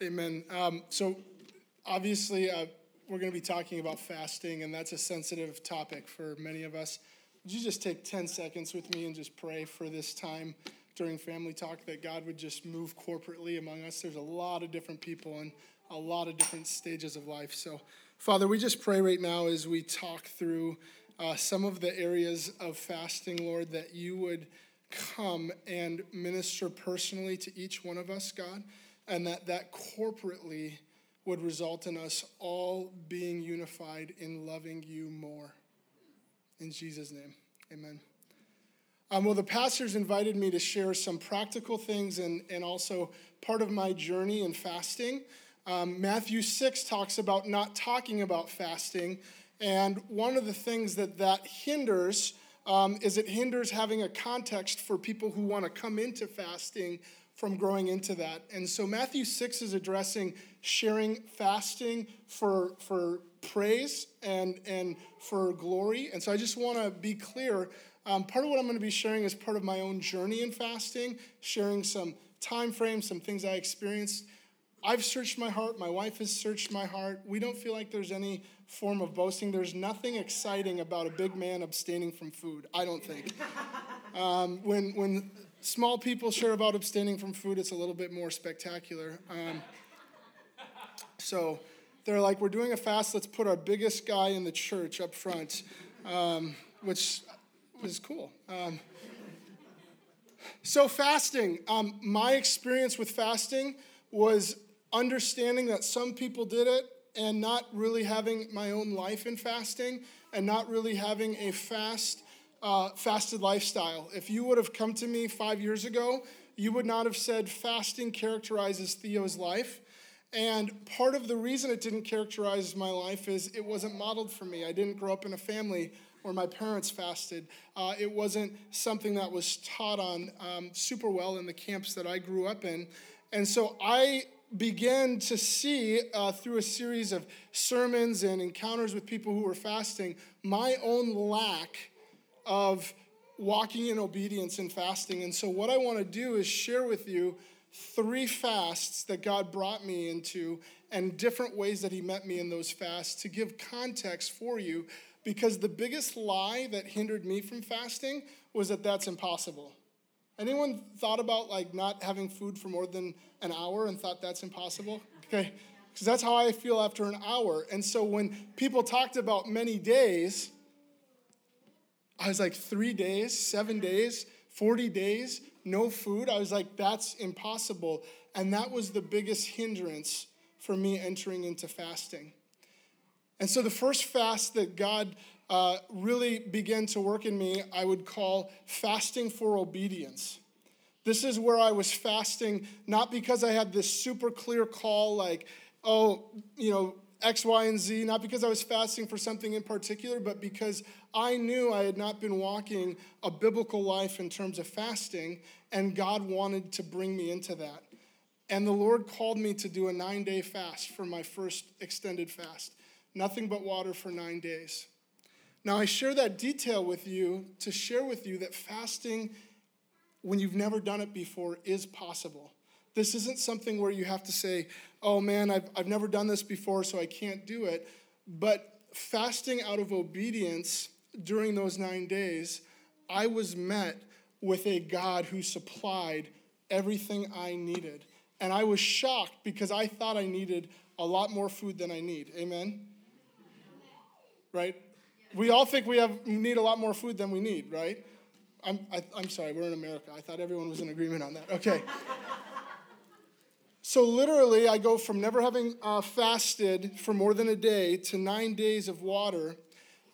Amen. Um, so, obviously, uh, we're going to be talking about fasting, and that's a sensitive topic for many of us. Would you just take 10 seconds with me and just pray for this time during family talk that God would just move corporately among us? There's a lot of different people and a lot of different stages of life. So, Father, we just pray right now as we talk through uh, some of the areas of fasting, Lord, that you would come and minister personally to each one of us, God and that that corporately would result in us all being unified in loving you more. In Jesus' name, amen. Um, well, the pastors invited me to share some practical things and, and also part of my journey in fasting. Um, Matthew 6 talks about not talking about fasting, and one of the things that that hinders um, is it hinders having a context for people who want to come into fasting from growing into that. And so Matthew 6 is addressing sharing fasting for, for praise and, and for glory. And so I just want to be clear. Um, part of what I'm going to be sharing is part of my own journey in fasting, sharing some time frames, some things I experienced. I've searched my heart. My wife has searched my heart. We don't feel like there's any form of boasting. There's nothing exciting about a big man abstaining from food, I don't think. Um, when, when small people share about abstaining from food, it's a little bit more spectacular. Um, so they're like, we're doing a fast, let's put our biggest guy in the church up front, um, which was cool. Um, so, fasting, um, my experience with fasting was understanding that some people did it and not really having my own life in fasting and not really having a fast uh, fasted lifestyle. If you would have come to me five years ago, you would not have said fasting characterizes Theo's life. And part of the reason it didn't characterize my life is it wasn't modeled for me. I didn't grow up in a family where my parents fasted. Uh, it wasn't something that was taught on um, super well in the camps that I grew up in. And so I began to see uh, through a series of sermons and encounters with people who were fasting my own lack of walking in obedience and fasting. And so, what I want to do is share with you three fasts that God brought me into and different ways that He met me in those fasts to give context for you. Because the biggest lie that hindered me from fasting was that that's impossible. Anyone thought about like not having food for more than an hour and thought that's impossible? Okay, because that's how I feel after an hour. And so when people talked about many days, I was like, three days, seven days, 40 days, no food. I was like, that's impossible. And that was the biggest hindrance for me entering into fasting. And so the first fast that God uh, really began to work in me, I would call fasting for obedience. This is where I was fasting, not because I had this super clear call, like, oh, you know, X, Y, and Z, not because I was fasting for something in particular, but because I knew I had not been walking a biblical life in terms of fasting, and God wanted to bring me into that. And the Lord called me to do a nine day fast for my first extended fast. Nothing but water for nine days. Now, I share that detail with you to share with you that fasting, when you've never done it before, is possible. This isn't something where you have to say, oh man, I've, I've never done this before, so I can't do it. But fasting out of obedience during those nine days, I was met with a God who supplied everything I needed. And I was shocked because I thought I needed a lot more food than I need. Amen? Right? We all think we have need a lot more food than we need, right? I'm, I, i am sorry, we're in America. I thought everyone was in agreement on that. Okay. So, literally, I go from never having uh, fasted for more than a day to nine days of water.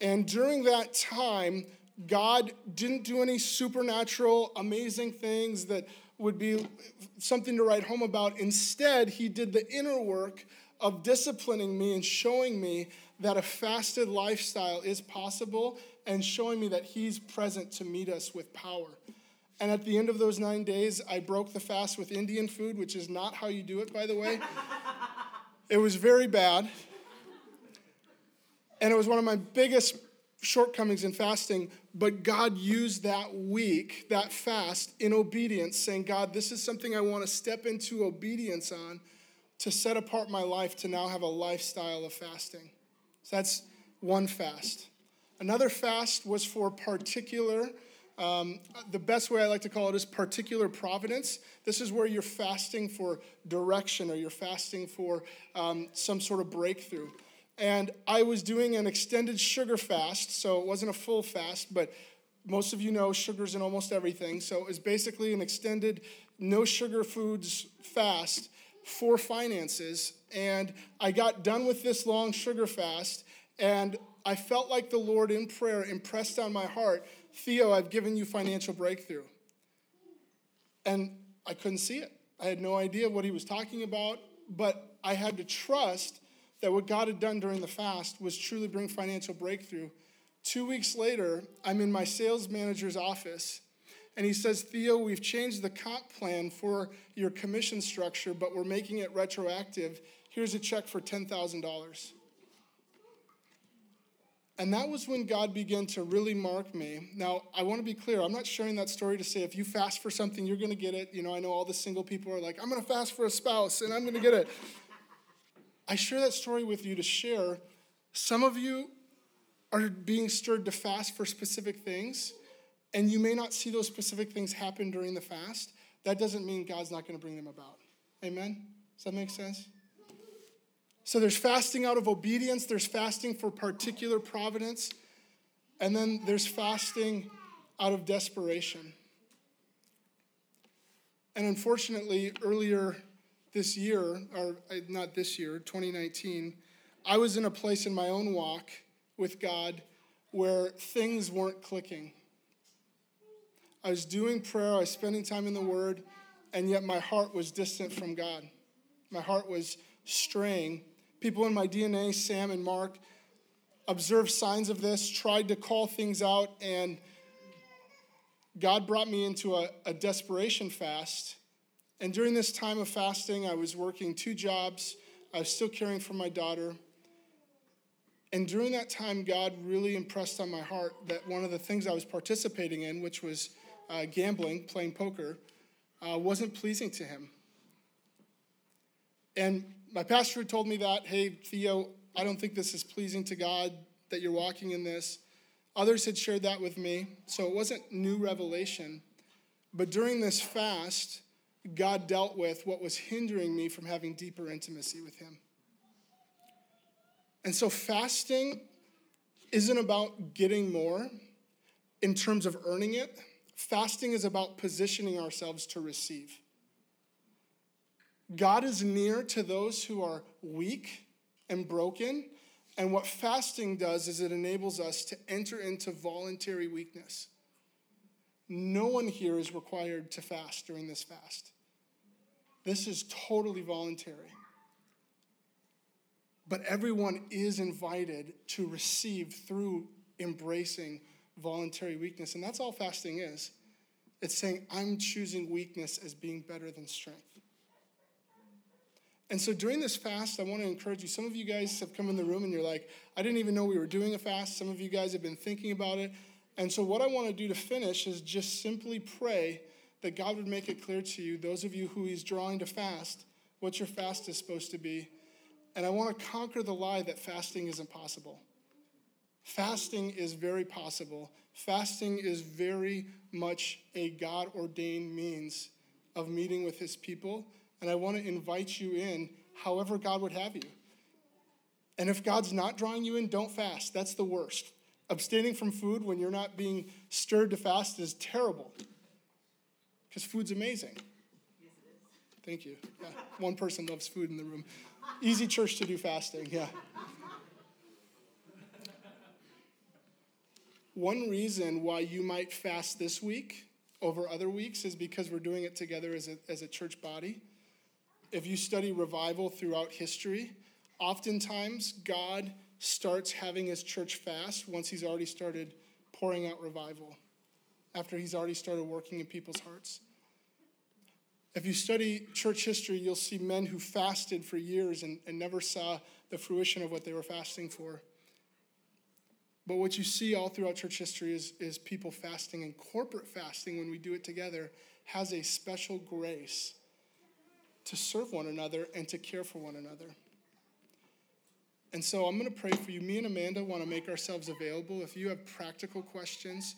And during that time, God didn't do any supernatural, amazing things that would be something to write home about. Instead, He did the inner work of disciplining me and showing me that a fasted lifestyle is possible and showing me that He's present to meet us with power. And at the end of those nine days, I broke the fast with Indian food, which is not how you do it, by the way. it was very bad. And it was one of my biggest shortcomings in fasting, but God used that week, that fast, in obedience, saying, God, this is something I want to step into obedience on. to set apart my life to now have a lifestyle of fasting. So that's one fast. Another fast was for particular, um, the best way I like to call it is particular providence. This is where you're fasting for direction or you're fasting for um, some sort of breakthrough. And I was doing an extended sugar fast, so it wasn't a full fast, but most of you know sugar's in almost everything. So it was basically an extended no sugar foods fast for finances. And I got done with this long sugar fast, and I felt like the Lord in prayer impressed on my heart Theo, I've given you financial breakthrough. And I couldn't see it. I had no idea what he was talking about, but I had to trust that what God had done during the fast was truly bring financial breakthrough. Two weeks later, I'm in my sales manager's office, and he says, Theo, we've changed the comp plan for your commission structure, but we're making it retroactive. Here's a check for $10,000. And that was when God began to really mark me. Now, I want to be clear. I'm not sharing that story to say if you fast for something, you're going to get it. You know, I know all the single people are like, I'm going to fast for a spouse and I'm going to get it. I share that story with you to share. Some of you are being stirred to fast for specific things, and you may not see those specific things happen during the fast. That doesn't mean God's not going to bring them about. Amen? Does that make sense? So there's fasting out of obedience, there's fasting for particular providence, and then there's fasting out of desperation. And unfortunately, earlier this year, or uh, not this year, 2019, I was in a place in my own walk with God where things weren't clicking. I was doing prayer, I was spending time in the Word, and yet my heart was distant from God. My heart was straying. People in my DNA, Sam and Mark, observed signs of this, tried to call things out, and God brought me into a, a desperation fast and during this time of fasting, I was working two jobs. I was still caring for my daughter. And during that time, God really impressed on my heart that one of the things I was participating in, which was uh, gambling, playing poker, uh, wasn't pleasing to Him. And my pastor had told me that, hey, Theo, I don't think this is pleasing to God that you're walking in this. Others had shared that with me, so it wasn't new revelation. But during this fast, God dealt with what was hindering me from having deeper intimacy with Him. And so fasting isn't about getting more in terms of earning it. Fasting is about positioning ourselves to receive. God is near to those who are weak and broken. And what fasting does is it enables us to enter into voluntary weakness. No one here is required to fast during this fast. This is totally voluntary. But everyone is invited to receive through embracing voluntary weakness. And that's all fasting is. It's saying, I'm choosing weakness as being better than strength. And so during this fast, I want to encourage you. Some of you guys have come in the room and you're like, I didn't even know we were doing a fast. Some of you guys have been thinking about it. And so, what I want to do to finish is just simply pray that God would make it clear to you, those of you who He's drawing to fast, what your fast is supposed to be. And I want to conquer the lie that fasting is impossible. Fasting is very possible. Fasting is very much a God ordained means of meeting with His people. And I want to invite you in however God would have you. And if God's not drawing you in, don't fast. That's the worst. Abstaining from food when you're not being stirred to fast is terrible because food's amazing. Thank you. Yeah. One person loves food in the room. Easy church to do fasting, yeah. One reason why you might fast this week over other weeks is because we're doing it together as a, as a church body. If you study revival throughout history, oftentimes God starts having his church fast once he's already started pouring out revival after he's already started working in people's hearts. If you study church history, you'll see men who fasted for years and, and never saw the fruition of what they were fasting for. But what you see all throughout church history is, is people fasting, and corporate fasting, when we do it together, has a special grace to serve one another and to care for one another. And so I'm going to pray for you. Me and Amanda want to make ourselves available. If you have practical questions,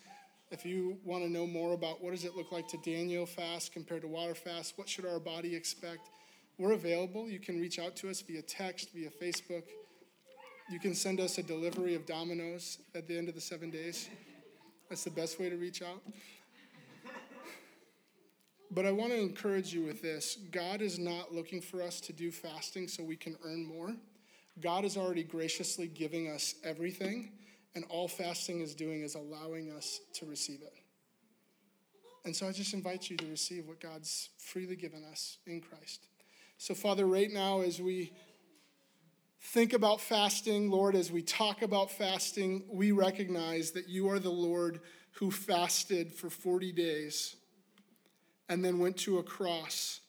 if you want to know more about what does it look like to Daniel fast compared to water fast, what should our body expect, we're available. You can reach out to us via text, via Facebook. You can send us a delivery of Domino's at the end of the seven days. That's the best way to reach out. But I want to encourage you with this God is not looking for us to do fasting so we can earn more. God is already graciously giving us everything, and all fasting is doing is allowing us to receive it. And so I just invite you to receive what God's freely given us in Christ. So, Father, right now, as we think about fasting, Lord, as we talk about fasting, we recognize that you are the Lord who fasted for 40 days and then went to a cross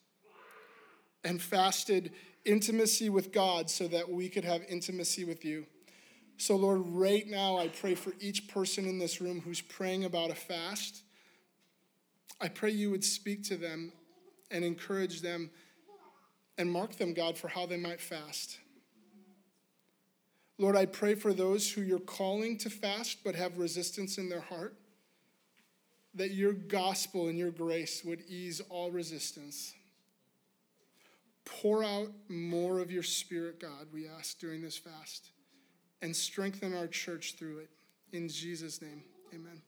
and fasted intimacy with God so that we could have intimacy with you. So, Lord, right now I pray for each person in this room who's praying about a fast. I pray you would speak to them and encourage them and mark them, God, for how they might fast. Lord, I pray for those who you're calling to fast but have resistance in their heart that your gospel and your grace would ease all resistance. Pour out more of your spirit, God, we ask during this fast, and strengthen our church through it. In Jesus' name, amen.